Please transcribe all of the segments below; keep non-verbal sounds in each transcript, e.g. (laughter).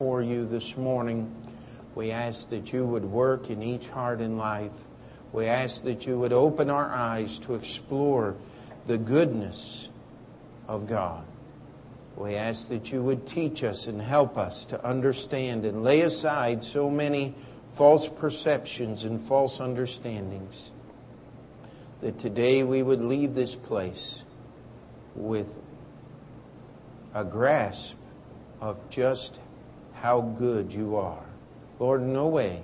for you this morning. We ask that you would work in each heart and life. We ask that you would open our eyes to explore the goodness of God. We ask that you would teach us and help us to understand and lay aside so many false perceptions and false understandings. That today we would leave this place with a grasp of just how good you are. Lord, no way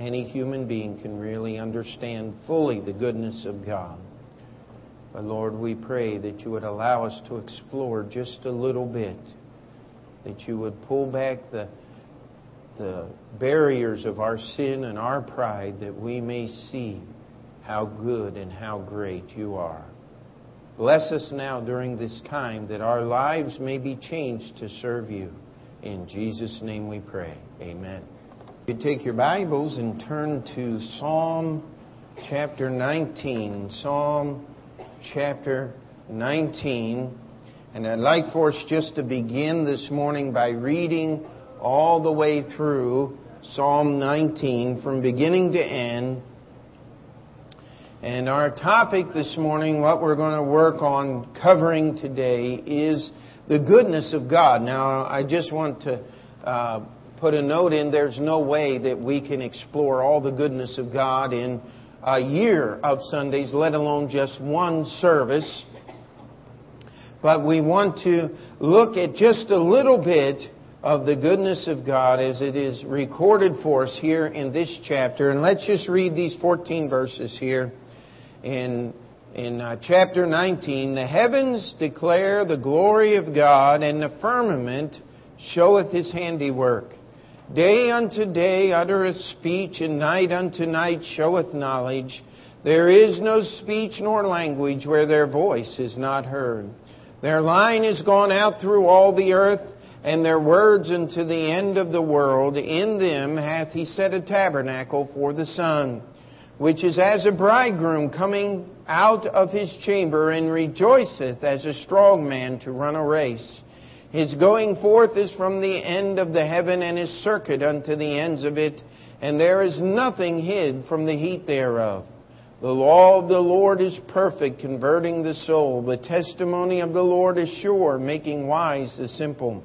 any human being can really understand fully the goodness of God. But Lord, we pray that you would allow us to explore just a little bit, that you would pull back the, the barriers of our sin and our pride, that we may see how good and how great you are. Bless us now during this time that our lives may be changed to serve you. In Jesus' name we pray. Amen. You take your Bibles and turn to Psalm chapter 19. Psalm chapter 19. And I'd like for us just to begin this morning by reading all the way through Psalm 19 from beginning to end and our topic this morning, what we're going to work on covering today, is the goodness of God. Now, I just want to uh, put a note in there's no way that we can explore all the goodness of God in a year of Sundays, let alone just one service. But we want to look at just a little bit of the goodness of God as it is recorded for us here in this chapter. And let's just read these 14 verses here in, in uh, chapter 19, the heavens declare the glory of God, and the firmament showeth his handiwork. Day unto day uttereth speech, and night unto night showeth knowledge. There is no speech nor language where their voice is not heard. Their line is gone out through all the earth, and their words unto the end of the world. In them hath he set a tabernacle for the sun which is as a bridegroom coming out of his chamber and rejoiceth as a strong man to run a race. His going forth is from the end of the heaven and his circuit unto the ends of it, and there is nothing hid from the heat thereof. The law of the Lord is perfect, converting the soul. The testimony of the Lord is sure, making wise the simple.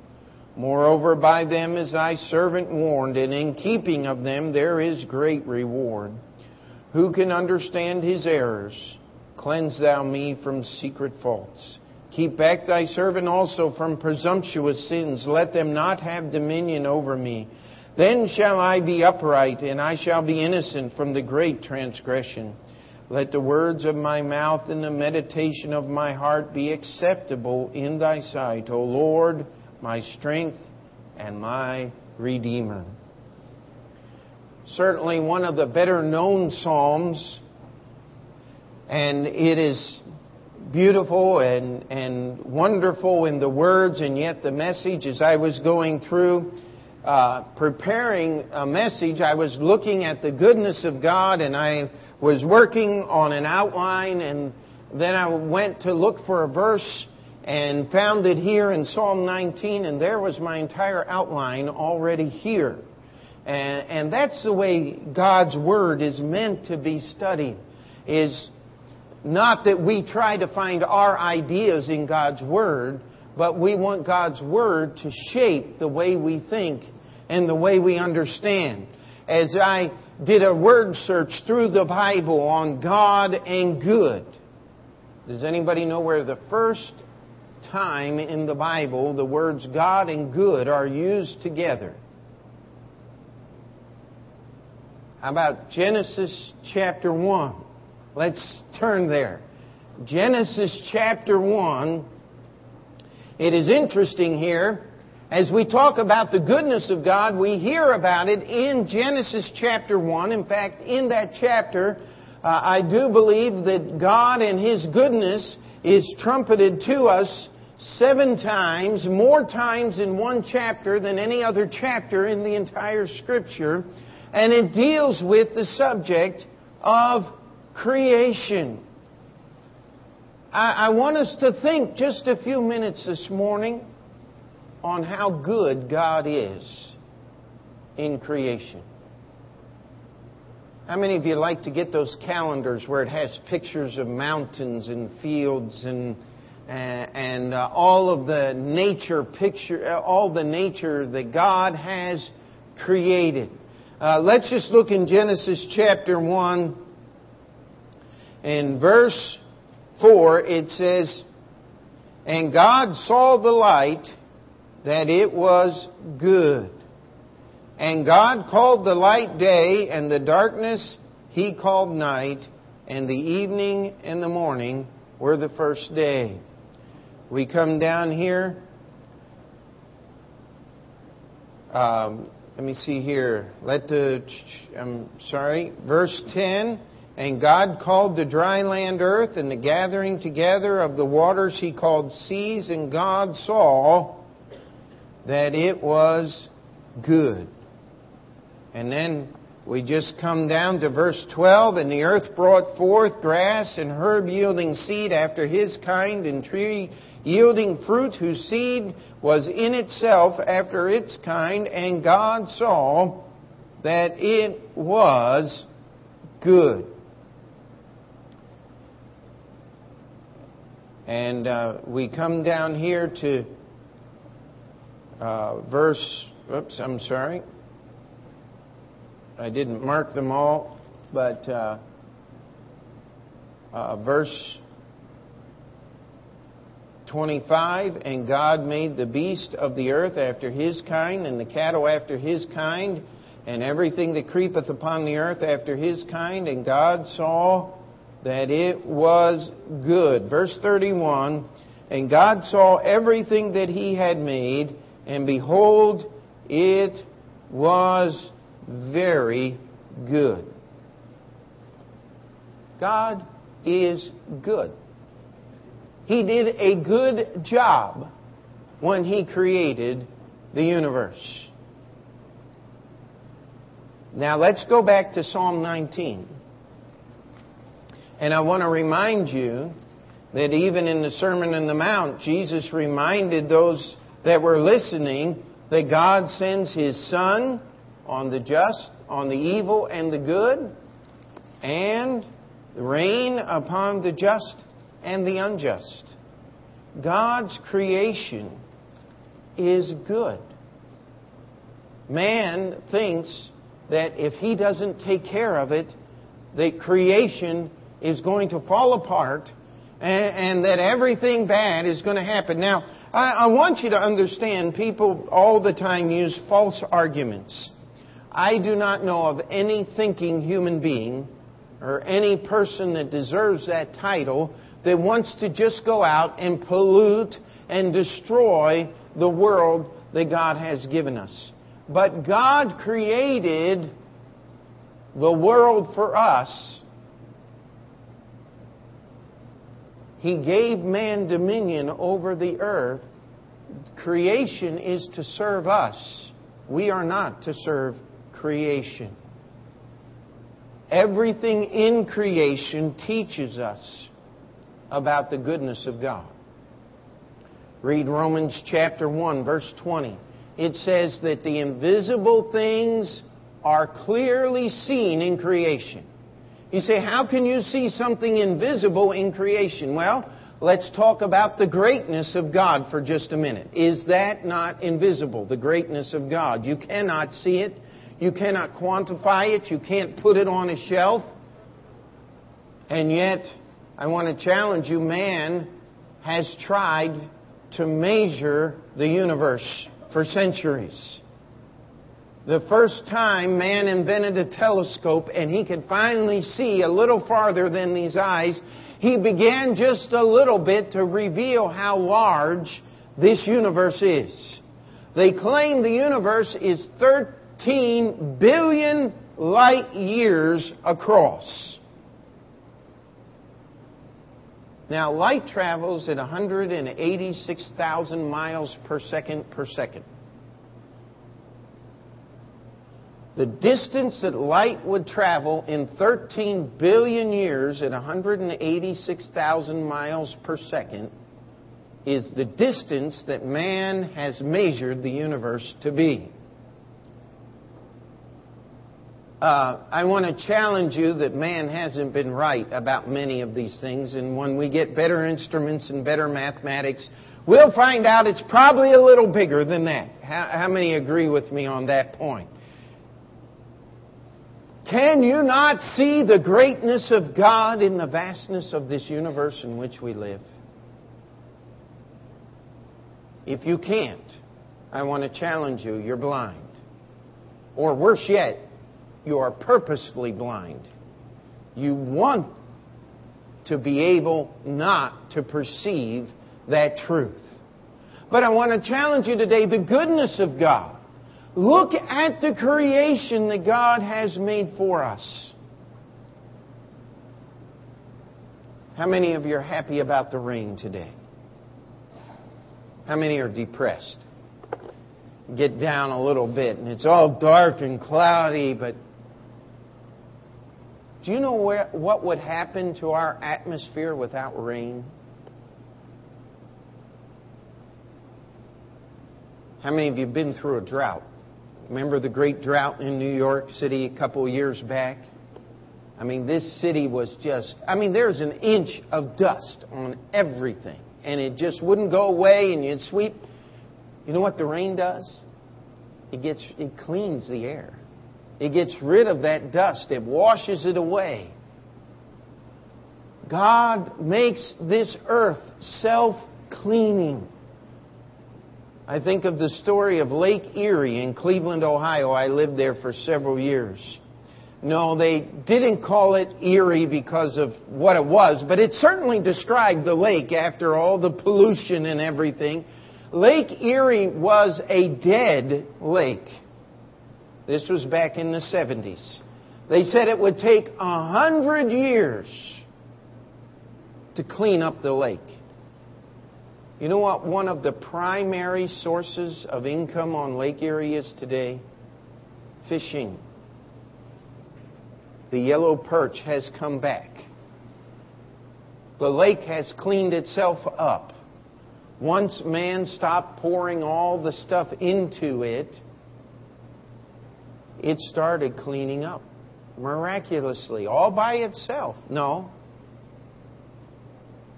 Moreover, by them is thy servant warned, and in keeping of them there is great reward. Who can understand his errors? Cleanse thou me from secret faults. Keep back thy servant also from presumptuous sins. Let them not have dominion over me. Then shall I be upright, and I shall be innocent from the great transgression. Let the words of my mouth and the meditation of my heart be acceptable in thy sight, O Lord my strength, and my Redeemer. Certainly one of the better known Psalms, and it is beautiful and, and wonderful in the words, and yet the message, as I was going through, uh, preparing a message, I was looking at the goodness of God and I was working on an outline and then I went to look for a verse and found it here in Psalm 19, and there was my entire outline already here. And, and that's the way God's Word is meant to be studied, is not that we try to find our ideas in God's Word, but we want God's Word to shape the way we think and the way we understand. As I did a word search through the Bible on God and good, does anybody know where the first time in the Bible the words God and good are used together. How about Genesis chapter 1? Let's turn there. Genesis chapter 1. It is interesting here As we talk about the goodness of God, we hear about it in Genesis chapter 1. In fact, in that chapter, uh, I do believe that God and His goodness is trumpeted to us seven times, more times in one chapter than any other chapter in the entire Scripture. And it deals with the subject of creation. I, I want us to think just a few minutes this morning on how good God is in creation. How many of you like to get those calendars where it has pictures of mountains and fields and and uh, all of the nature picture, uh, all the nature that God has created? Uh, let's just look in Genesis chapter one, in verse four. It says, "And God saw the light." that it was good. And God called the light day, and the darkness he called night, and the evening and the morning were the first day. We come down here. Um, let me see here. Let the, I'm sorry, verse 10. And God called the dry land earth, and the gathering together of the waters he called seas, and God saw that it was good. And then we just come down to verse 12, and the earth brought forth grass and herb yielding seed after his kind, and tree yielding fruit whose seed was in itself after its kind, and God saw that it was good. And uh, we come down here to uh, verse, oops, I'm sorry. I didn't mark them all, but uh, uh, verse 25 And God made the beast of the earth after his kind, and the cattle after his kind, and everything that creepeth upon the earth after his kind. And God saw that it was good. Verse 31 And God saw everything that he had made and behold, it was very good. God is good. He did a good job when He created the universe. Now let's go back to Psalm 19. And I want to remind you that even in the Sermon on the Mount, Jesus reminded those that were listening that God sends His sun on the just, on the evil, and the good, and rain upon the just and the unjust. God's creation is good. Man thinks that if he doesn't take care of it, the creation is going to fall apart and, and that everything bad is going to happen. Now, I, I want you to understand people all the time use false arguments. I do not know of any thinking human being or any person that deserves that title that wants to just go out and pollute and destroy the world that God has given us. But God created the world for us. He gave man dominion over the earth creation is to serve us. We are not to serve creation. Everything in creation teaches us about the goodness of God. Read Romans chapter 1, verse 20. It says that the invisible things are clearly seen in creation. You say, how can you see something invisible in creation? Well, Let's talk about the greatness of God for just a minute. Is that not invisible, the greatness of God? You cannot see it. You cannot quantify it. You can't put it on a shelf. And yet, I want to challenge you man has tried to measure the universe for centuries. The first time man invented a telescope and he could finally see a little farther than these eyes, he began just a little bit to reveal how large this universe is. They claim the universe is 13 billion light years across. Now, light travels at 186,000 miles per second per second. The distance that light would travel in 13 billion years at 186,000 miles per second is the distance that man has measured the universe to be. Uh, I want to challenge you that man hasn't been right about many of these things, and when we get better instruments and better mathematics, we'll find out it's probably a little bigger than that. How, how many agree with me on that point? Can you not see the greatness of God in the vastness of this universe in which we live? If you can't, I want to challenge you, you're blind. Or worse yet, you are purposefully blind. You want to be able not to perceive that truth. But I want to challenge you today the goodness of God. Look at the creation that God has made for us. How many of you are happy about the rain today? How many are depressed? Get down a little bit and it's all dark and cloudy, but do you know where, what would happen to our atmosphere without rain? How many of you have been through a drought? Remember the great drought in New York City a couple of years back? I mean, this city was just, I mean, there's an inch of dust on everything. And it just wouldn't go away, and you'd sweep. You know what the rain does? It gets, it cleans the air. It gets rid of that dust. It washes it away. God makes this earth self cleaning. I think of the story of Lake Erie in Cleveland, Ohio. I lived there for several years. No, they didn't call it Erie because of what it was, but it certainly described the lake after all the pollution and everything. Lake Erie was a dead lake. This was back in the 70s. They said it would take a hundred years to clean up the lake. You know what one of the primary sources of income on Lake Erie is today? Fishing. The yellow perch has come back. The lake has cleaned itself up. Once man stopped pouring all the stuff into it, it started cleaning up miraculously, all by itself. No.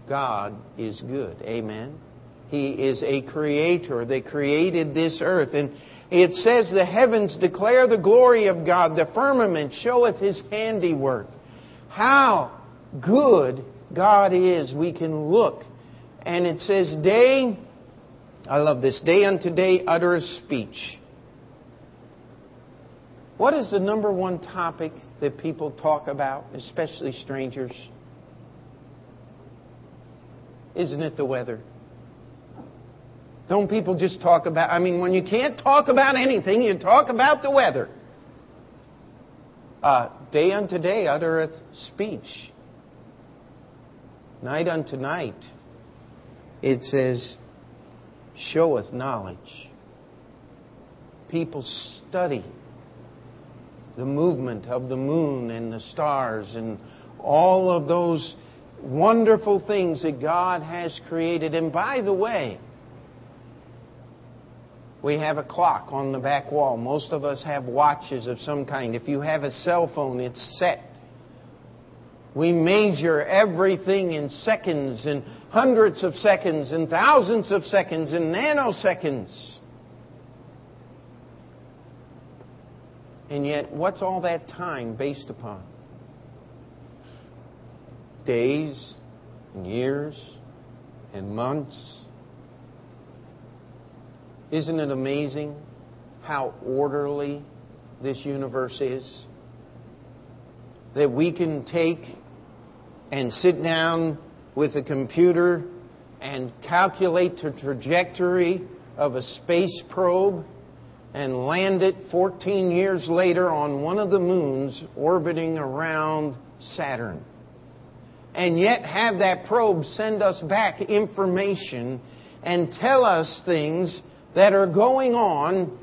God is good. Amen. He is a creator that created this earth. And it says, The heavens declare the glory of God, the firmament showeth his handiwork. How good God is. We can look. And it says, Day, I love this, day unto day uttereth speech. What is the number one topic that people talk about, especially strangers? Isn't it the weather? Don't people just talk about, I mean, when you can't talk about anything, you talk about the weather. Uh, day unto day uttereth speech. Night unto night, it says, showeth knowledge. People study the movement of the moon and the stars and all of those wonderful things that God has created. And by the way, we have a clock on the back wall. Most of us have watches of some kind. If you have a cell phone, it's set. We measure everything in seconds and hundreds of seconds and thousands of seconds and nanoseconds. And yet, what's all that time based upon? Days and years and months. Isn't it amazing how orderly this universe is? That we can take and sit down with a computer and calculate the trajectory of a space probe and land it 14 years later on one of the moons orbiting around Saturn. And yet have that probe send us back information and tell us things that are going on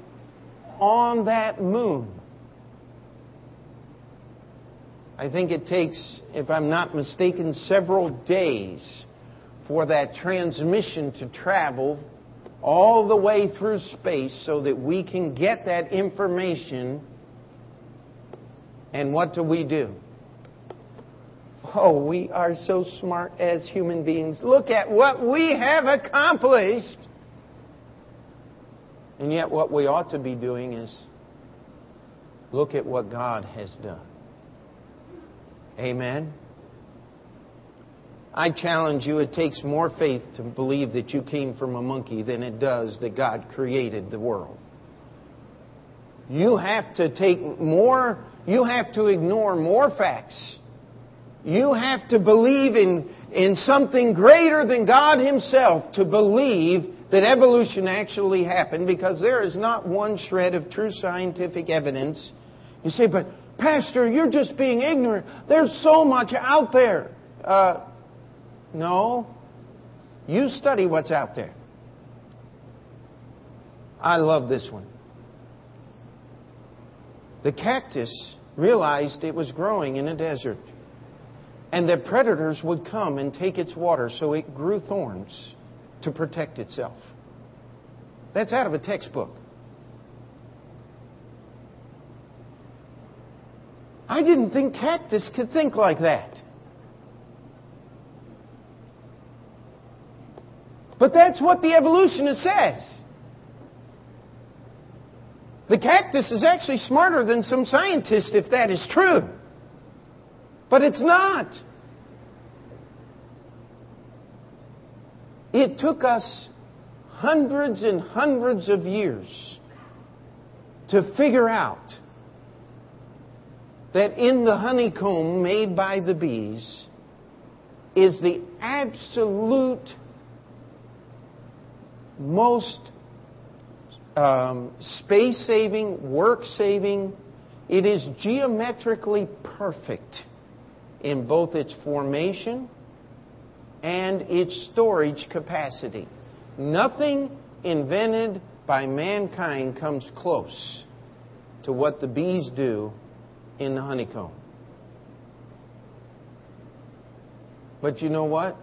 on that moon. I think it takes, if I'm not mistaken, several days for that transmission to travel all the way through space so that we can get that information. And what do we do? Oh, we are so smart as human beings. Look at what we have accomplished. And yet, what we ought to be doing is look at what God has done. Amen. I challenge you, it takes more faith to believe that you came from a monkey than it does that God created the world. You have to take more, you have to ignore more facts. You have to believe in, in something greater than God Himself to believe that evolution actually happened because there is not one shred of true scientific evidence. You say, but Pastor, you're just being ignorant. There's so much out there. Uh, no. You study what's out there. I love this one. The cactus realized it was growing in a desert and that predators would come and take its water, so it grew thorns to protect itself. That's out of a textbook. I didn't think cactus could think like that. But that's what the evolutionist says. The cactus is actually smarter than some scientists if that is true. But it's not. It took us hundreds and hundreds of years to figure out that in the honeycomb made by the bees is the absolute most um, space saving, work saving, it is geometrically perfect in both its formation and its storage capacity. Nothing invented by mankind comes close to what the bees do in the honeycomb. But you know what?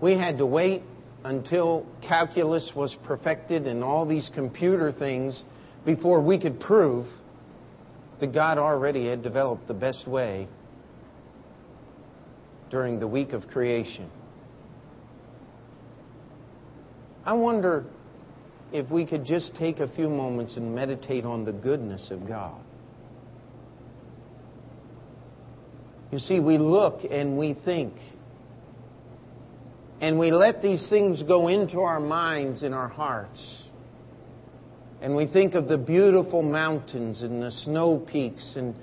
We had to wait until calculus was perfected and all these computer things before we could prove that God already had developed the best way during the week of creation. I wonder if we could just take a few moments and meditate on the goodness of God. You see, we look and we think, and we let these things go into our minds and our hearts. And we think of the beautiful mountains and the snow peaks and,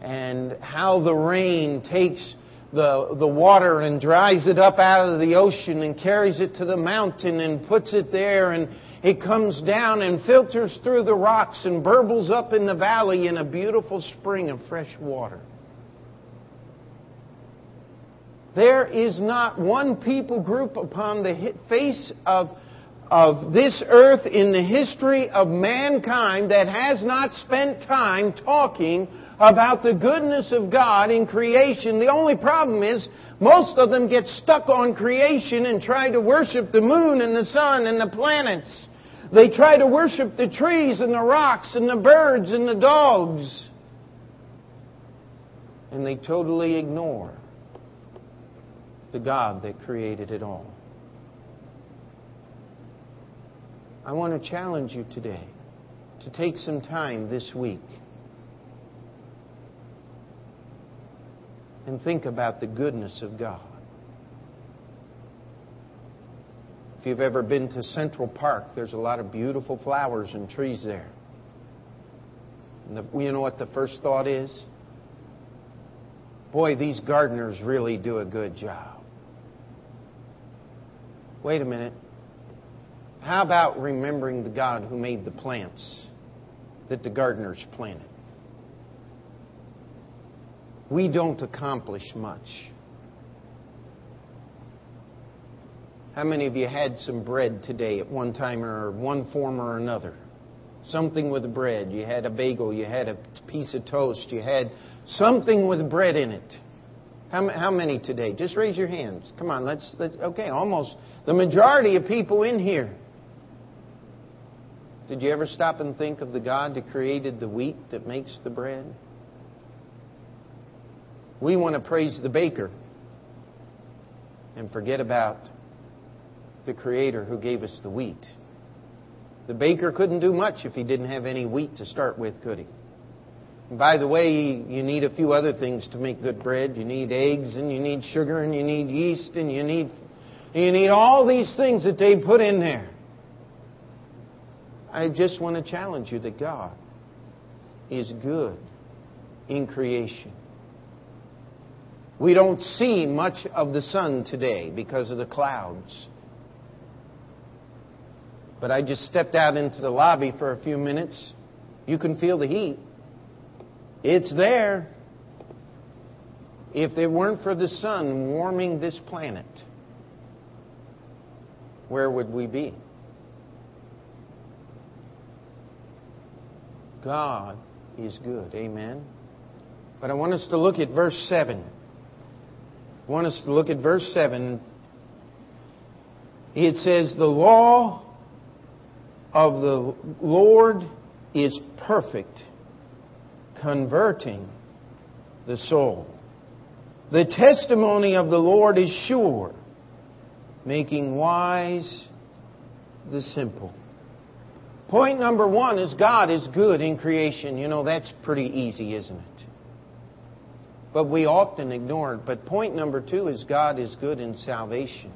and how the rain takes the, the water and dries it up out of the ocean and carries it to the mountain and puts it there and it comes down and filters through the rocks and burbles up in the valley in a beautiful spring of fresh water. There is not one people group upon the face of of this earth in the history of mankind that has not spent time talking about the goodness of God in creation. The only problem is most of them get stuck on creation and try to worship the moon and the sun and the planets. They try to worship the trees and the rocks and the birds and the dogs. And they totally ignore the God that created it all. I want to challenge you today to take some time this week and think about the goodness of God. If you've ever been to Central Park, there's a lot of beautiful flowers and trees there. And the, you know what the first thought is? Boy, these gardeners really do a good job. Wait a minute. How about remembering the God who made the plants that the gardeners planted? We don't accomplish much. How many of you had some bread today at one time or one form or another? Something with bread. You had a bagel, you had a piece of toast, you had something with bread in it. How, how many today? Just raise your hands. Come on, let's, let's, okay, almost the majority of people in here. Did you ever stop and think of the God that created the wheat that makes the bread? We want to praise the baker and forget about the Creator who gave us the wheat. The baker couldn't do much if he didn't have any wheat to start with, could he? And by the way, you need a few other things to make good bread. You need eggs, and you need sugar, and you need yeast, and you need you need all these things that they put in there. I just want to challenge you that God is good in creation. We don't see much of the sun today because of the clouds. But I just stepped out into the lobby for a few minutes. You can feel the heat. It's there. If it weren't for the sun warming this planet, where would we be? God is good. Amen. But I want us to look at verse 7. I want us to look at verse 7. It says, The law of the Lord is perfect, converting the soul. The testimony of the Lord is sure, making wise the simple. Point number one is God is good in creation. You know, that's pretty easy, isn't it? But we often ignore it. But point number two is God is good in salvation.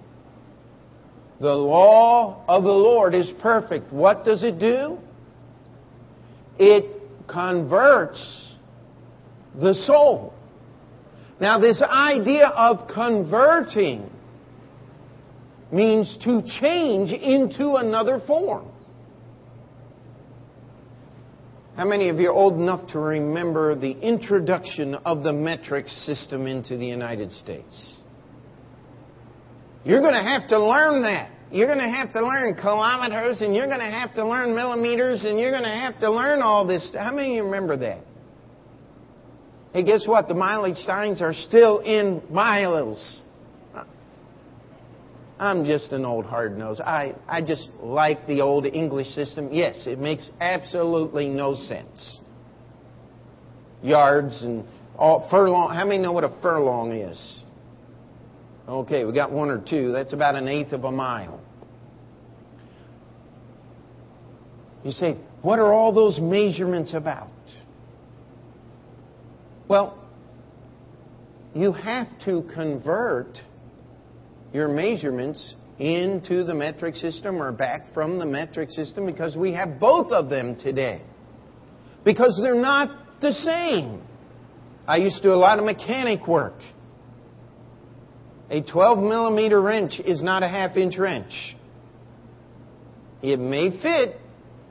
The law of the Lord is perfect. What does it do? It converts the soul. Now, this idea of converting means to change into another form. How many of you are old enough to remember the introduction of the metric system into the United States? You're going to have to learn that. You're going to have to learn kilometers and you're going to have to learn millimeters and you're going to have to learn all this. How many of you remember that? Hey, guess what? The mileage signs are still in miles. I'm just an old hard nose. I, I just like the old English system. Yes, it makes absolutely no sense. Yards and all, furlong. How many know what a furlong is? Okay, we got one or two. That's about an eighth of a mile. You say, what are all those measurements about? Well, you have to convert your measurements into the metric system or back from the metric system because we have both of them today. Because they're not the same. I used to do a lot of mechanic work. A 12 millimeter wrench is not a half inch wrench. It may fit,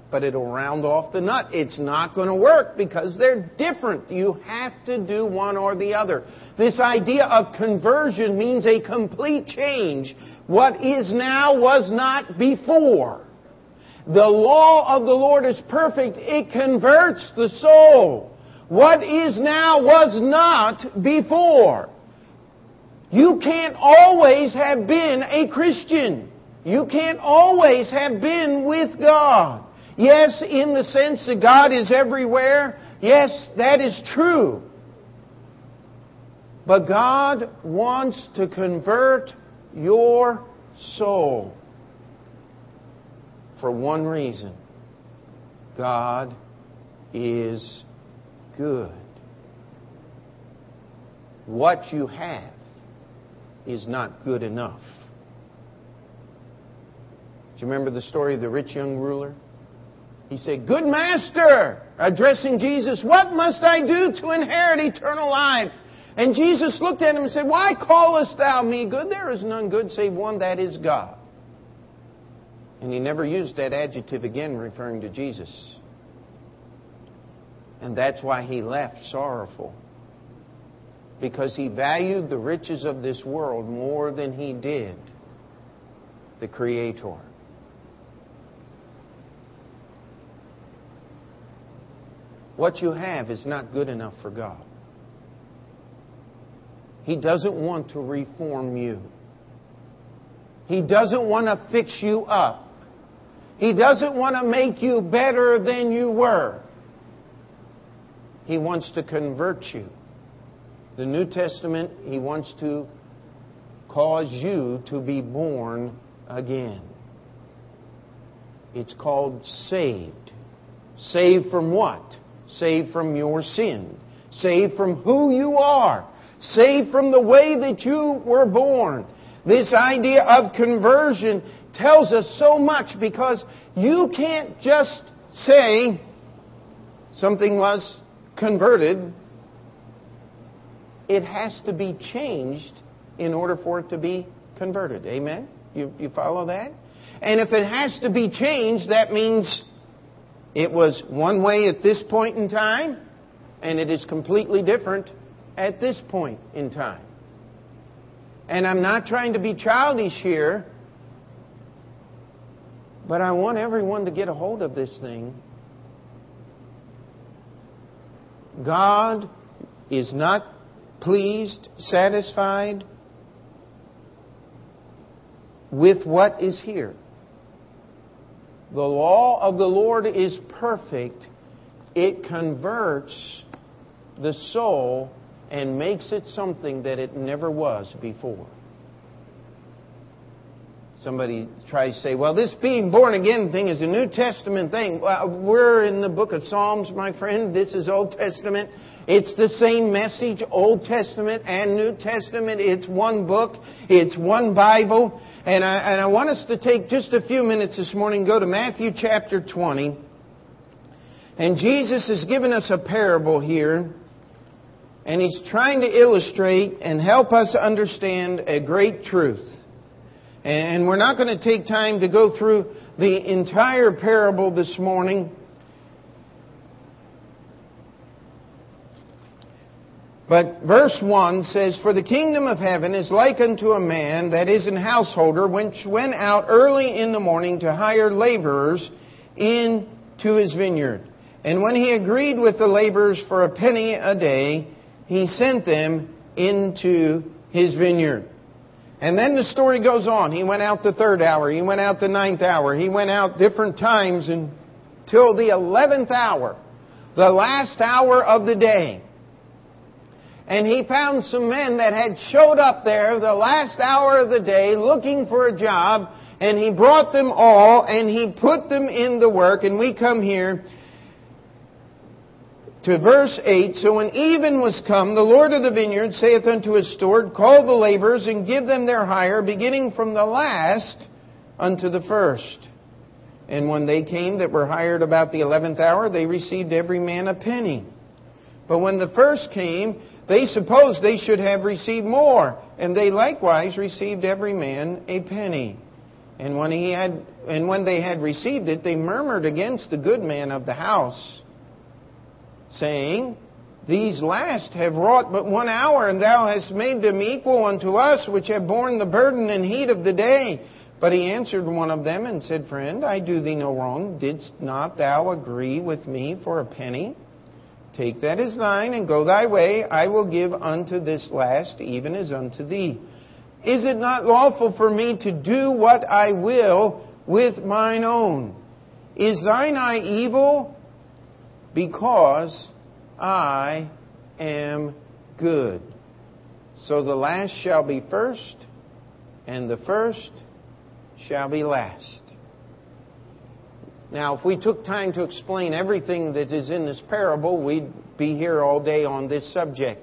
but it'll round off the nut. It's not going to work because they're different. You have to do one or the other. This idea of conversion means a complete change. What is now was not before. The law of the Lord is perfect. It converts the soul. What is now was not before. You can't always have been a Christian. You can't always have been with God. Yes, in the sense that God is everywhere. Yes, that is true. But God wants to convert your soul for one reason God is good. What you have is not good enough. Do you remember the story of the rich young ruler? He said, Good master, addressing Jesus, what must I do to inherit eternal life? And Jesus looked at him and said, Why callest thou me good? There is none good save one, that is God. And he never used that adjective again referring to Jesus. And that's why he left sorrowful. Because he valued the riches of this world more than he did the Creator. What you have is not good enough for God. He doesn't want to reform you. He doesn't want to fix you up. He doesn't want to make you better than you were. He wants to convert you. The New Testament, He wants to cause you to be born again. It's called saved. Saved from what? Saved from your sin. Saved from who you are. Saved from the way that you were born. This idea of conversion tells us so much because you can't just say something was converted. It has to be changed in order for it to be converted. Amen? You, you follow that? And if it has to be changed, that means it was one way at this point in time, and it is completely different at this point in time. And I'm not trying to be childish here, but I want everyone to get a hold of this thing. God is not pleased, satisfied with what is here. The law of the Lord is perfect. It converts the soul and makes it something that it never was before. Somebody tries to say, well, this being born again thing is a New Testament thing. Well, we're in the book of Psalms, my friend. This is Old Testament. It's the same message, Old Testament and New Testament. It's one book. It's one Bible. And I, and I want us to take just a few minutes this morning, go to Matthew chapter 20. And Jesus has given us a parable here. And he's trying to illustrate and help us understand a great truth. And we're not going to take time to go through the entire parable this morning. But verse 1 says, For the kingdom of heaven is like unto a man that is an householder, which went out early in the morning to hire laborers into his vineyard. And when he agreed with the laborers for a penny a day, he sent them into his vineyard. And then the story goes on. He went out the third hour. He went out the ninth hour. He went out different times until the eleventh hour, the last hour of the day and he found some men that had showed up there the last hour of the day looking for a job, and he brought them all, and he put them in the work, and we come here to verse 8. So when even was come, the Lord of the vineyard saith unto his steward, Call the laborers, and give them their hire, beginning from the last unto the first. And when they came that were hired about the eleventh hour, they received every man a penny. But when the first came, they supposed they should have received more, and they likewise received every man a penny. And when he had and when they had received it, they murmured against the good man of the house, saying, These last have wrought but one hour, and thou hast made them equal unto us, which have borne the burden and heat of the day. But he answered one of them and said, Friend, I do thee no wrong. Didst not thou agree with me for a penny? Take that as thine, and go thy way. I will give unto this last, even as unto thee. Is it not lawful for me to do what I will with mine own? Is thine eye evil? Because I am good. So the last shall be first, and the first shall be last. Now, if we took time to explain everything that is in this parable, we'd be here all day on this subject.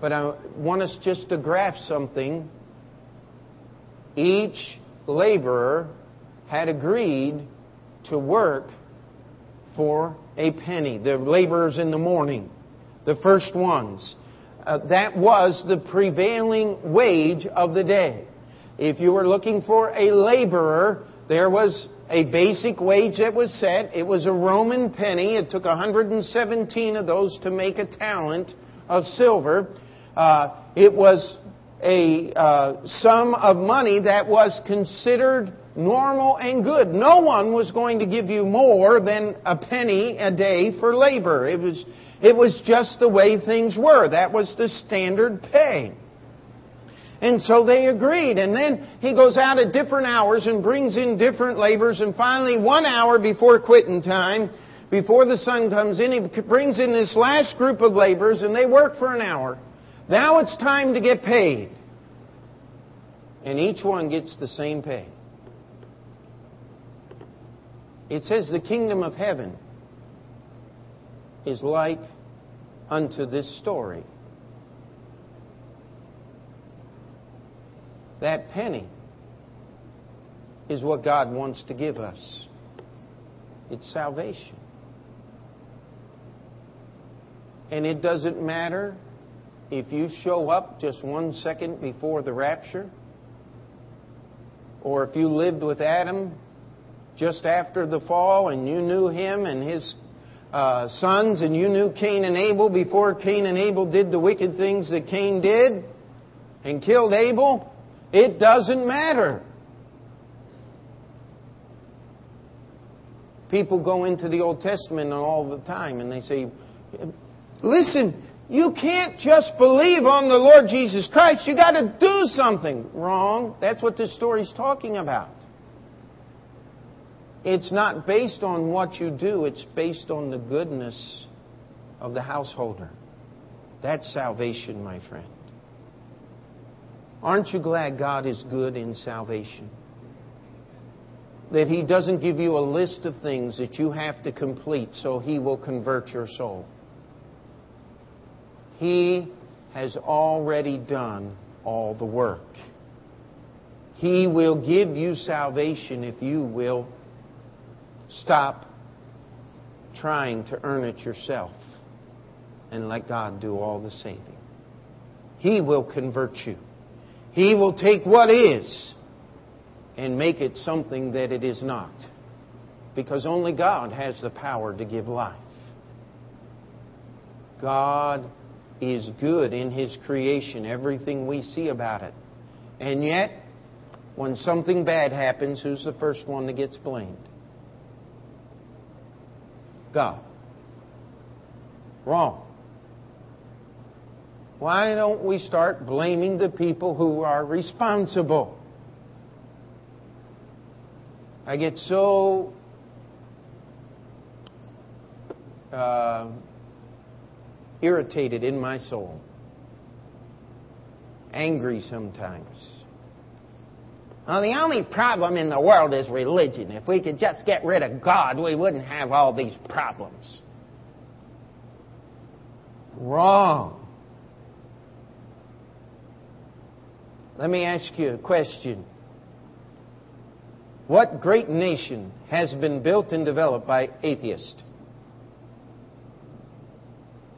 But I want us just to grasp something. Each laborer had agreed to work for a penny. The laborers in the morning, the first ones. Uh, that was the prevailing wage of the day. If you were looking for a laborer, There was a basic wage that was set. It was a Roman penny. It took 117 of those to make a talent of silver. Uh, it was a uh, sum of money that was considered normal and good. No one was going to give you more than a penny a day for labor. It was, it was just the way things were. That was the standard pay. And so they agreed. And then he goes out at different hours and brings in different laborers. And finally, one hour before quitting time, before the sun comes in, he brings in this last group of laborers and they work for an hour. Now it's time to get paid. And each one gets the same pay. It says the kingdom of heaven is like unto this story. That penny is what God wants to give us. It's salvation. And it doesn't matter if you show up just one second before the rapture, or if you lived with Adam just after the fall and you knew him and his uh, sons and you knew Cain and Abel before Cain and Abel did the wicked things that Cain did and killed Abel, it doesn't matter. People go into the Old Testament all the time and they say, listen, you can't just believe on the Lord Jesus Christ. You got to do something. Wrong. That's what this story's talking about. It's not based on what you do, it's based on the goodness of the householder. That's salvation, my friend. Aren't you glad God is good in salvation? That He doesn't give you a list of things that you have to complete so He will convert your soul. He has already done all the work. He will give you salvation if you will stop trying to earn it yourself and let God do all the saving. He will convert you. He will take what is and make it something that it is not. Because only God has the power to give life. God is good in His creation, everything we see about it. And yet, when something bad happens, who's the first one that gets blamed? God. Wrong. Why don't we start blaming the people who are responsible? I get so uh, irritated in my soul, angry sometimes. Well, the only problem in the world is religion. If we could just get rid of God, we wouldn't have all these problems. Wrong. Let me ask you a question. What great nation has been built and developed by atheists?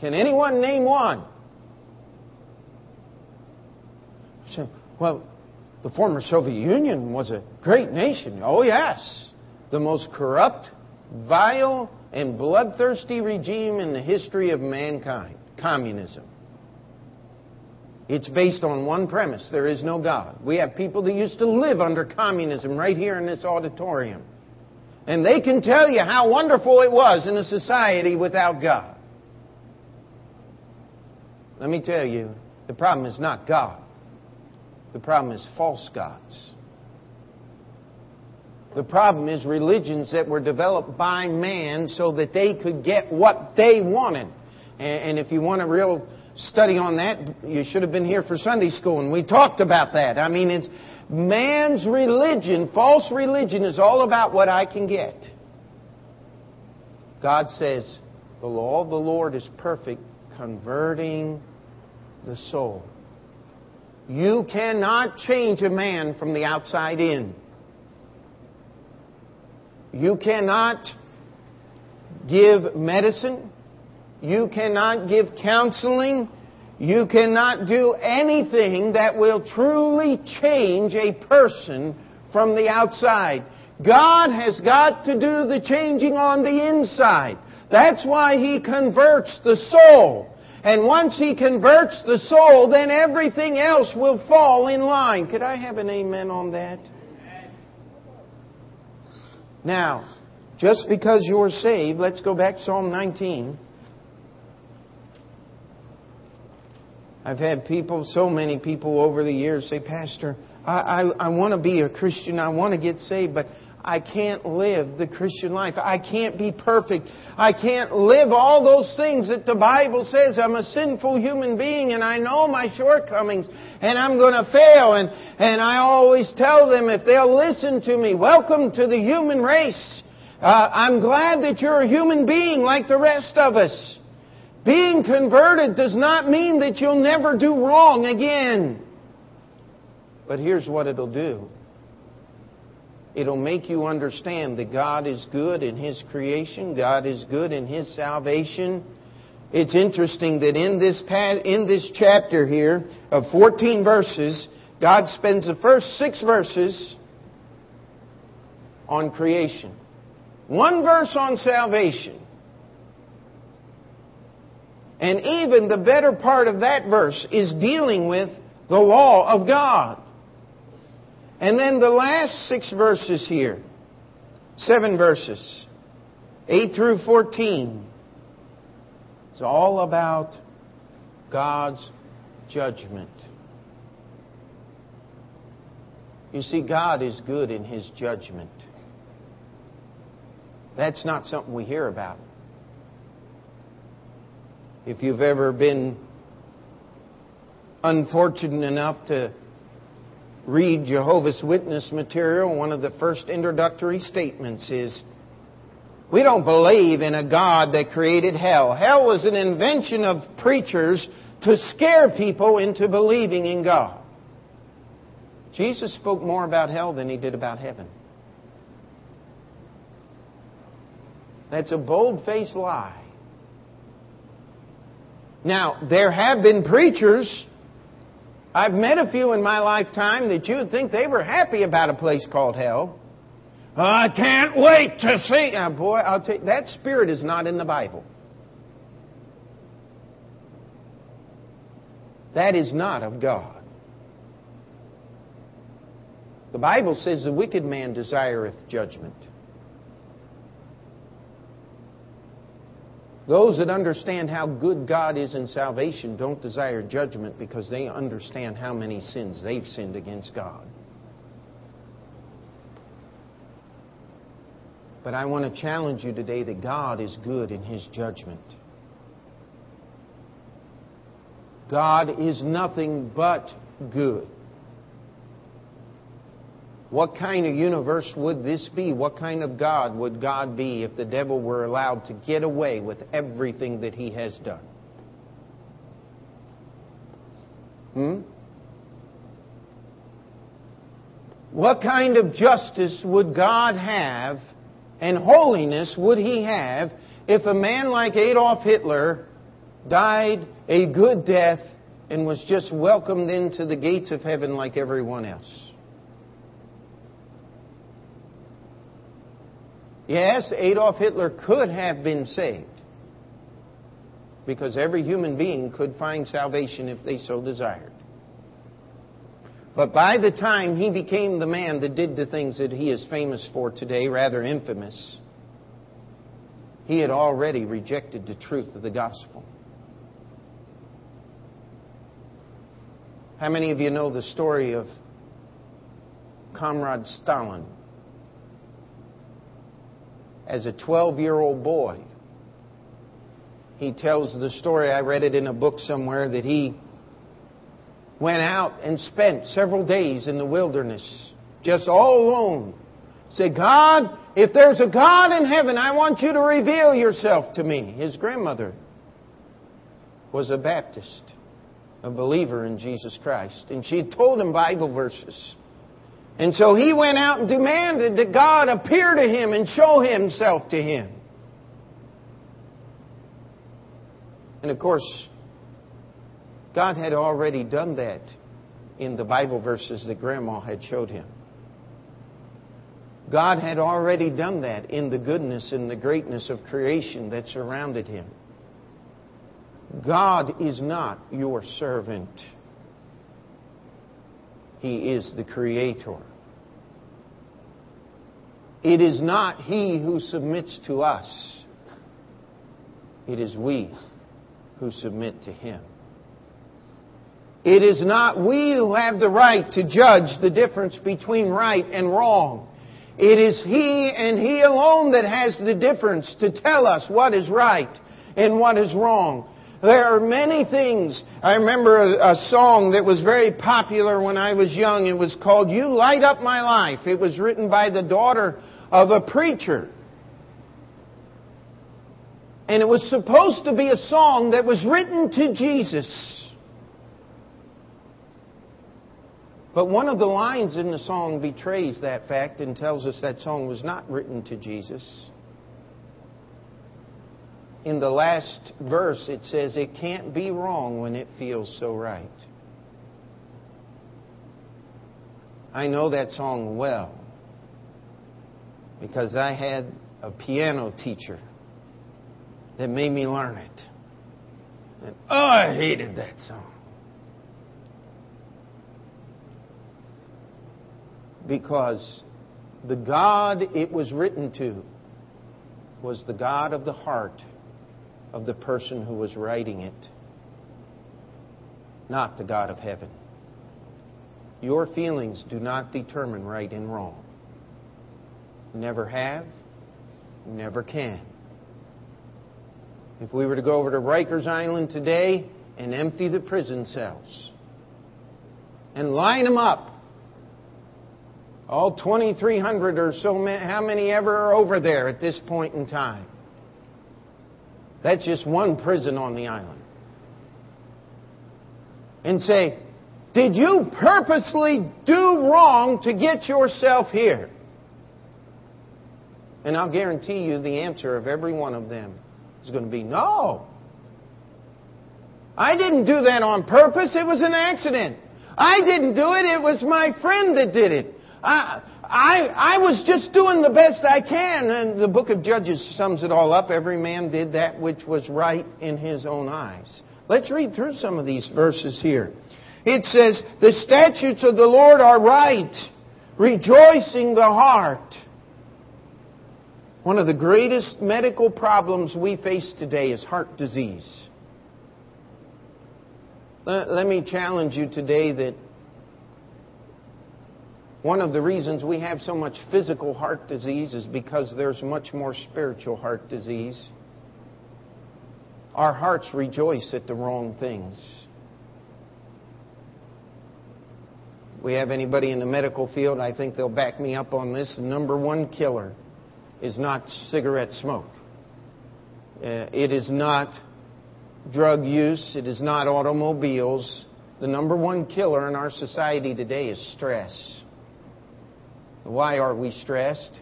Can anyone name one? So, well, the former Soviet Union was a great nation. Oh, yes. The most corrupt, vile, and bloodthirsty regime in the history of mankind communism. It's based on one premise there is no God. We have people that used to live under communism right here in this auditorium. And they can tell you how wonderful it was in a society without God. Let me tell you, the problem is not God. The problem is false gods. The problem is religions that were developed by man so that they could get what they wanted. And, if you want a real study on that, you should have been here for Sunday school, and we talked about that. I mean, it's man's religion, false religion, is all about what I can get. God says, the law of the Lord is perfect, converting the soul. You cannot change a man from the outside in. You cannot give medicine. You cannot give counseling. You cannot do anything that will truly change a person from the outside. God has got to do the changing on the inside. That's why He converts the soul. And once He converts the soul, then everything else will fall in line. Could I have an amen on that? Now, just because you're saved, let's go back to Psalm 19. I've had people, so many people over the years say, Pastor, I, I, I want to be a Christian, I want to get saved, but I can't live the Christian life. I can't be perfect. I can't live all those things that the Bible says. I'm a sinful human being and I know my shortcomings and I'm going to fail. And, and I always tell them if they'll listen to me, welcome to the human race. Uh, I'm glad that you're a human being like the rest of us. Being converted does not mean that you'll never do wrong again. But here's what it'll do It'll make you understand that God is good in His creation, God is good in His salvation. It's interesting that in this, in this chapter here of 14 verses, God spends the first six verses on creation. One verse on salvation. And even the better part of that verse is dealing with the law of God. And then the last six verses here, seven verses, 8 through 14, it's all about God's judgment. You see, God is good in His judgment. That's not something we hear about. If you've ever been unfortunate enough to read Jehovah's Witness material, one of the first introductory statements is we don't believe in a God that created hell. Hell was an invention of preachers to scare people into believing in God. Jesus spoke more about hell than he did about heaven. That's a bold faced lie. Now, there have been preachers I've met a few in my lifetime that you would think they were happy about a place called hell. I can't wait to see. Oh, boy, I'll tell you, that spirit is not in the Bible. That is not of God. The Bible says the wicked man desireth judgment. Those that understand how good God is in salvation don't desire judgment because they understand how many sins they've sinned against God. But I want to challenge you today that God is good in His judgment. God is nothing but good. What kind of universe would this be? What kind of God would God be if the devil were allowed to get away with everything that he has done? Hmm? What kind of justice would God have and holiness would he have if a man like Adolf Hitler died a good death and was just welcomed into the gates of heaven like everyone else? Yes, Adolf Hitler could have been saved. Because every human being could find salvation if they so desired. But by the time he became the man that did the things that he is famous for today, rather infamous, he had already rejected the truth of the gospel. How many of you know the story of Comrade Stalin? As a 12 year old boy. He tells the story, I read it in a book somewhere, that he went out and spent several days in the wilderness, just all alone. Say, God, if there's a God in heaven, I want you to reveal yourself to me. His grandmother was a Baptist, a believer in Jesus Christ, and she told him Bible verses. And so he went out and demanded that God appear to him and show himself to him. And of course, God had already done that in the Bible verses that Grandma had showed him. God had already done that in the goodness and the greatness of creation that surrounded him. God is not your servant. He is the Creator. It is not He who submits to us. It is we who submit to Him. It is not we who have the right to judge the difference between right and wrong. It is He and He alone that has the difference to tell us what is right and what is wrong. There are many things. I remember a, a, song that was very popular when I was young. It was called You Light Up My Life. It was written by the daughter of a preacher. And it was supposed to be a song that was written to Jesus. But one of the lines in the song betrays that fact and tells us that song was not written to Jesus. In the last verse, it says, It can't be wrong when it feels so right. I know that song well because I had a piano teacher that made me learn it. And oh, I hated that song. Because the God it was written to was the God of the heart of the person who was writing it, not the God of heaven. Your feelings do not determine right and wrong. Never have, never can. If we were to go over to Rikers Island today and empty the prison cells and line them up, all 2,300 or so, how many ever are over there at this point in time? That's just one prison on the island. And say, did you purposely do wrong to get yourself here? And I'll guarantee you the answer of every one of them is going to be no. I didn't do that on purpose. It was an accident. I didn't do it. It was my friend that did it. I, I, I was just doing the best I can. And the book of Judges sums it all up. Every man did that which was right in his own eyes. Let's read through some of these verses here. It says, The statutes of the Lord are right, rejoicing the heart. One of the greatest medical problems we face today is heart disease. Let me challenge you today that one of the reasons we have so much physical heart disease is because there's much more spiritual heart disease. Our hearts rejoice at the wrong things. We have anybody in the medical field, I think they'll back me up on this. The number one killer is not cigarette smoke. Uh, it is not drug use. It is not automobiles. The number one killer in our society today is stress. Why are we stressed?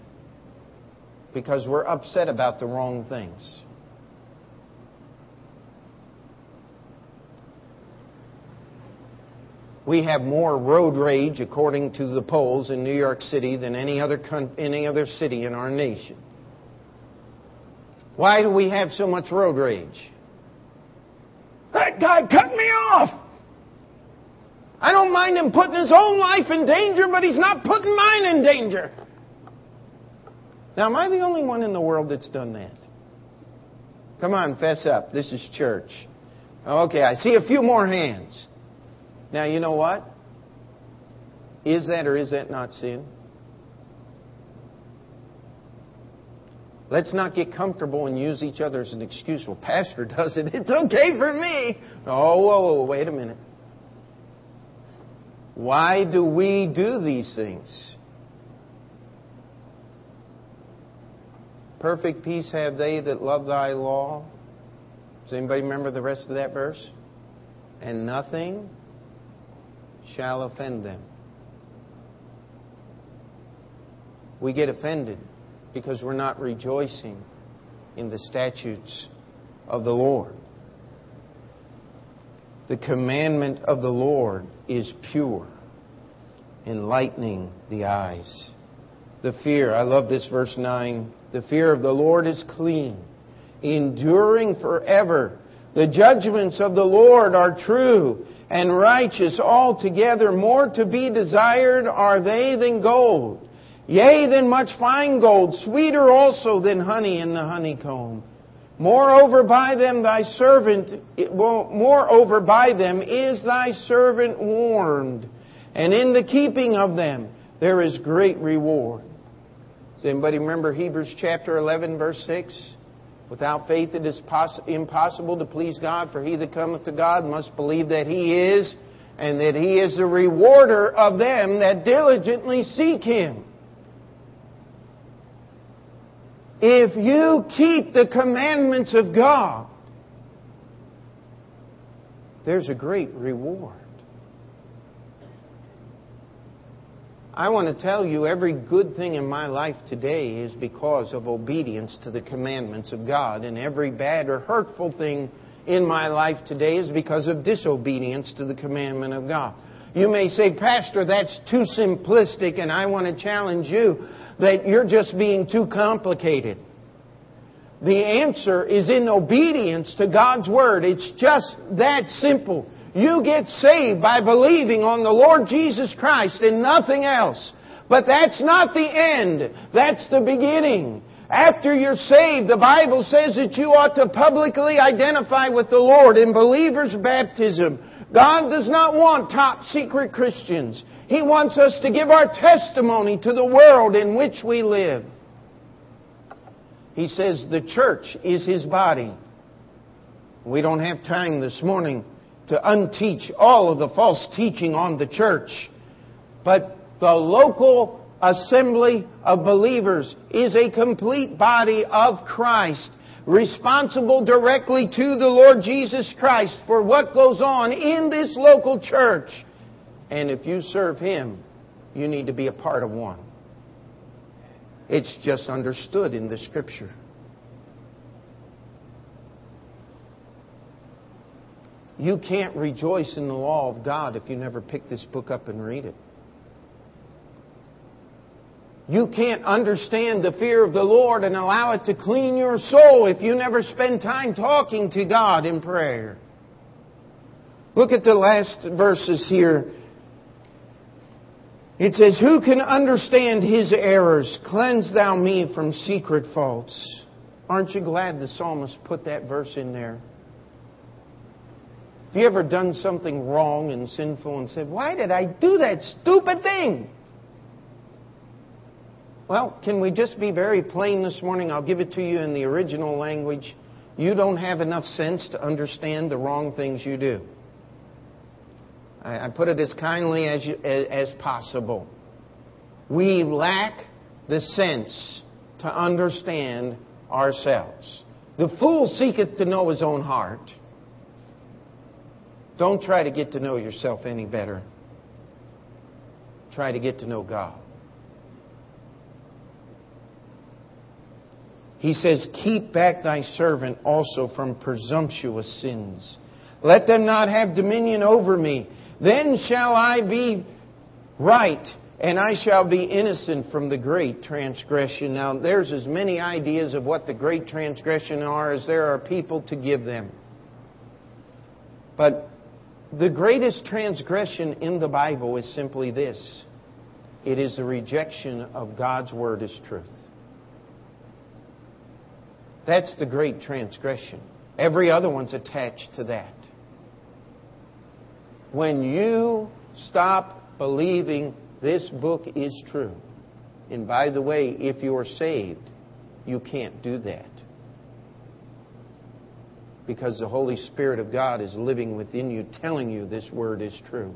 Because we're upset about the wrong things. We have more road rage, according to the polls in New York City, than any other, any other city in our nation. Why do we have so much road rage? That guy cut me off! I don't mind him putting his own life in danger, but he's not putting mine in danger. Now, am I the only one in the world that's done that? Come on, fess up. This is church. Okay, I see a few more hands. Now, you know what? Is that or is that not sin? Let's not get comfortable and use each other as an excuse. Well, Pastor does it. (laughs) It's okay for me. Oh, whoa, whoa, wait a minute. Why do we do these things? Perfect peace have they that love thy law. Does anybody remember the rest of that verse? And nothing shall offend them. We get offended because we're not rejoicing in the statutes of the Lord. The commandment of the Lord is pure, enlightening the eyes. the fear. I love this verse 9. The fear of the Lord is clean, enduring forever. The judgments of the Lord are true and righteous altogether. More to be desired are they than gold. Yea, than much fine gold, sweeter also than honey in the honeycomb. Moreover, by them thy servant, moreover by them is thy servant warned, and in the keeping of them there is great reward. Does anybody remember Hebrews chapter 11, verse 6? Without faith it is impossible to please God, for he that cometh to God must believe that he is, and that he is the rewarder of them that diligently seek him. If you keep the commandments of God, there's a great reward. I want to tell you every good thing in my life today is because of obedience to the commandments of God, and every bad or hurtful thing in my life today is because of disobedience to the commandment of God. You may say, Pastor, that's too simplistic, and I want to challenge you that you're just being too complicated. The answer is in obedience to God's Word. It's just that simple. You get saved by believing on the Lord Jesus Christ and nothing else. But that's not the end. That's the beginning. After you're saved, the Bible says that you ought to publicly identify with the Lord in believer's baptism. God does not want top secret Christians. He wants us to give our testimony to the world in which we live. He says the church is His body. We don't have time this morning to unteach all of the false teaching on the church. But the local assembly of believers is a complete body of Christ, responsible directly to the Lord Jesus Christ for what goes on in this local church. And if you serve Him, you need to be a part of one. It's just understood in the Scripture. You can't rejoice in the law of God if you never pick this book up and read it. You can't understand the fear of the Lord and allow it to clean your soul if you never spend time talking to God in prayer. Look at the last verses here. It says, Who can understand his errors? Cleanse thou me from secret faults. Aren't you glad the psalmist put that verse in there? Have you ever done something wrong and sinful and said, Why did I do that stupid thing? Well, can we just be very plain this morning? I'll give it to you in the original language. You don't have enough sense to understand the wrong things you do. I, put it as kindly as, you, as, as possible. We lack the sense to understand ourselves. The fool seeketh to know his own heart. Don't try to get to know yourself any better. Try to get to know God. He says, Keep back thy servant also from presumptuous sins. Let them not have dominion over me. Then shall I be right, and I shall be innocent from the great transgression. Now, there's as many ideas of what the great transgression are as there are people to give them. But the greatest transgression in the Bible is simply this it is the rejection of God's Word as truth. That's the great transgression. Every other one's attached to that. When you stop believing this book is true, and by the way, if you're saved, you can't do that because the Holy Spirit of God is living within you, telling you this word is true.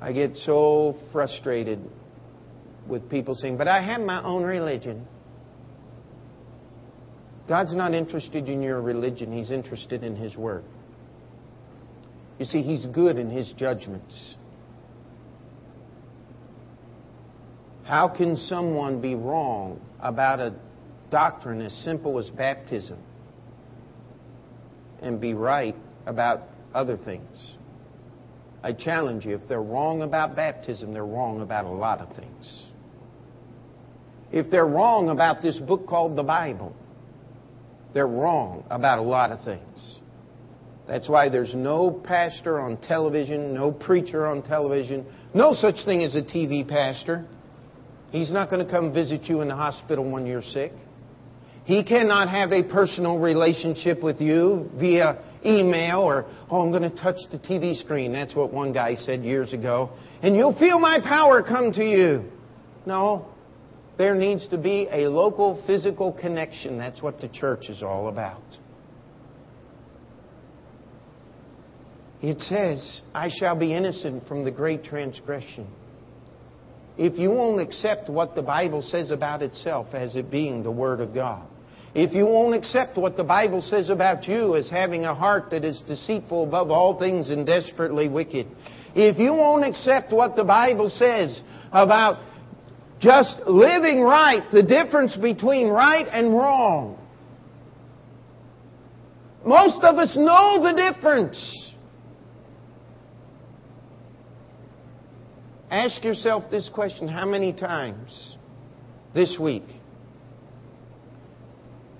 I get so frustrated with people saying, But I have my own religion. God's not interested in your religion, He's interested in His Word. You see, He's good in His judgments. How can someone be wrong about a doctrine as simple as baptism and be right about other things. I challenge you, if they're wrong about baptism, they're wrong about a lot of things. If they're wrong about this book called the Bible, they're wrong about a lot of things. That's why there's no pastor on television, no preacher on television, no such thing as a TV pastor. He's not going to come visit you in the hospital when you're sick. He cannot have a personal relationship with you via email or, oh, I'm going to touch the TV screen. That's what one guy said years ago. And you'll feel my power come to you. No. There needs to be a local physical connection. That's what the church is all about. It says, I shall be innocent from the great transgression. If you won't accept what the Bible says about itself as it being the Word of God, if you won't accept what the Bible says about you as having a heart that is deceitful above all things and desperately wicked, if you won't accept what the Bible says about just living right, the difference between right and wrong, most of us know the difference. Ask yourself this question how many times this week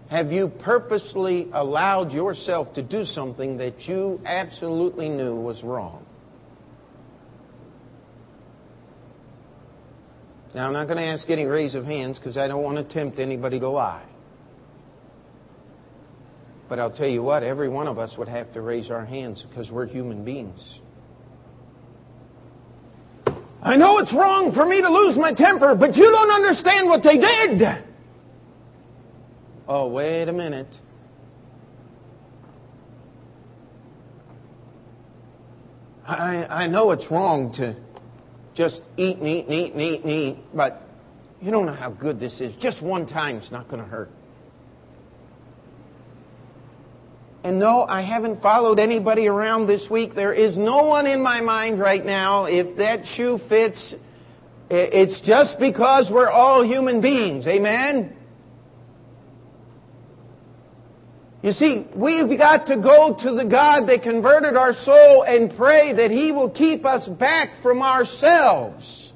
have you purposely allowed yourself to do something that you absolutely knew was wrong? Now, I'm not going to ask any raise of hands because I don't want to tempt anybody to lie. But I'll tell you what, every one of us would have to raise our hands because we're human beings. I know it's wrong for me to lose my temper, but you don't understand what they did. Oh, wait a minute. I, I know it's wrong to just eat and eat and eat and eat and eat, but you don't know how good this is. Just one time is not going to hurt. And no, I haven't followed anybody around this week. There is no one in my mind right now. If that shoe fits, it's just because we're all human beings. Amen? You see, we've got to go to the God that converted our soul and pray that He will keep us back from ourselves.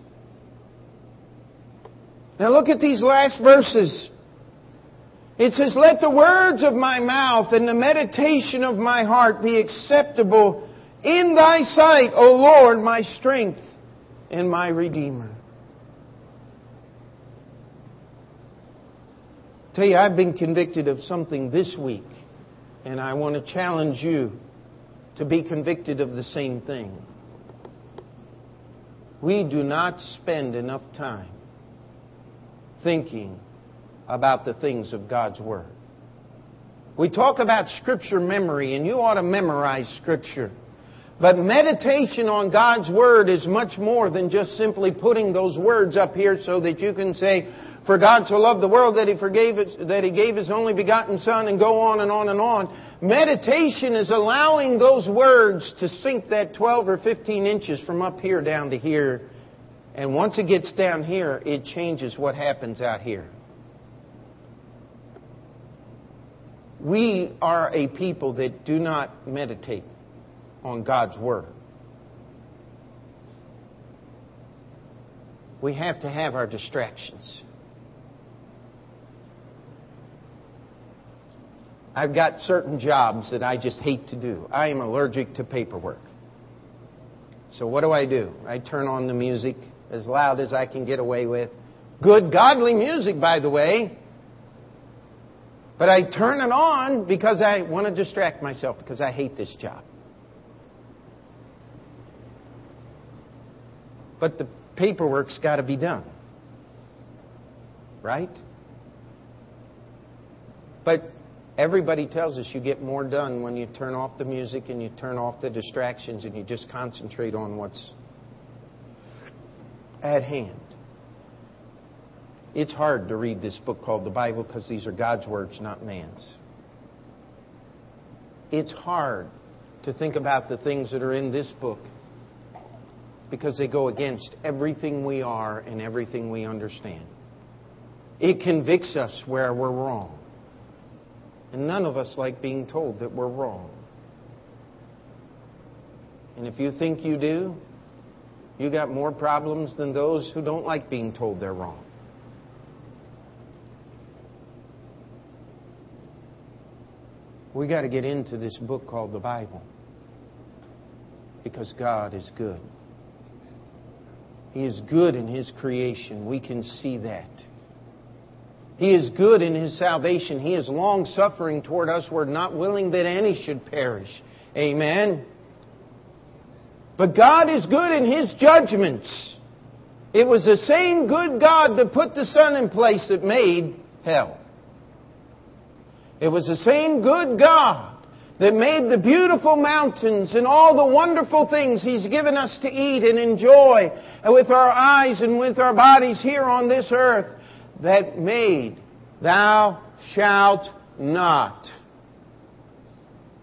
Now look at these last verses. It says, Let the words of my mouth and the meditation of my heart be acceptable in thy sight, O Lord, my strength and my Redeemer. tell you, I've been convicted of something this week, and I want to challenge you to be convicted of the same thing. We do not spend enough time thinking about the things of God's Word. We talk about Scripture memory, and you ought to memorize Scripture. But meditation on God's Word is much more than just simply putting those words up here so that you can say, For God so loved the world that He forgave it, that He gave His only begotten Son, and go on and on and on. Meditation is allowing those words to sink that 12 or 15 inches from up here down to here. And once it gets down here, it changes what happens out here. We are a people that do not meditate on God's Word. We have to have our distractions. I've got certain jobs that I just hate to do. I am allergic to paperwork. So what do I do? I turn on the music as loud as I can get away with. Good, godly music, by the way. But I turn it on because I want to distract myself because I hate this job. But the paperwork's got to be done. Right? But everybody tells us you get more done when you turn off the music and you turn off the distractions and you just concentrate on what's at hand. It's hard to read this book called the Bible because these are God's words, not man's. It's hard to think about the things that are in this book because they go against everything we are and everything we understand. It convicts us where we're wrong. And none of us like being told that we're wrong. And if you think you do, you got more problems than those who don't like being told they're wrong. We got to get into this book called the Bible because God is good. He is good in His creation. We can see that. He is good in His salvation. He is long suffering toward us. We're not willing that any should perish. Amen. But God is good in His judgments. It was the same good God that put the sun in place that made hell. It was the same good God that made the beautiful mountains and all the wonderful things He's given us to eat and enjoy with our eyes and with our bodies here on this earth that made Thou shalt not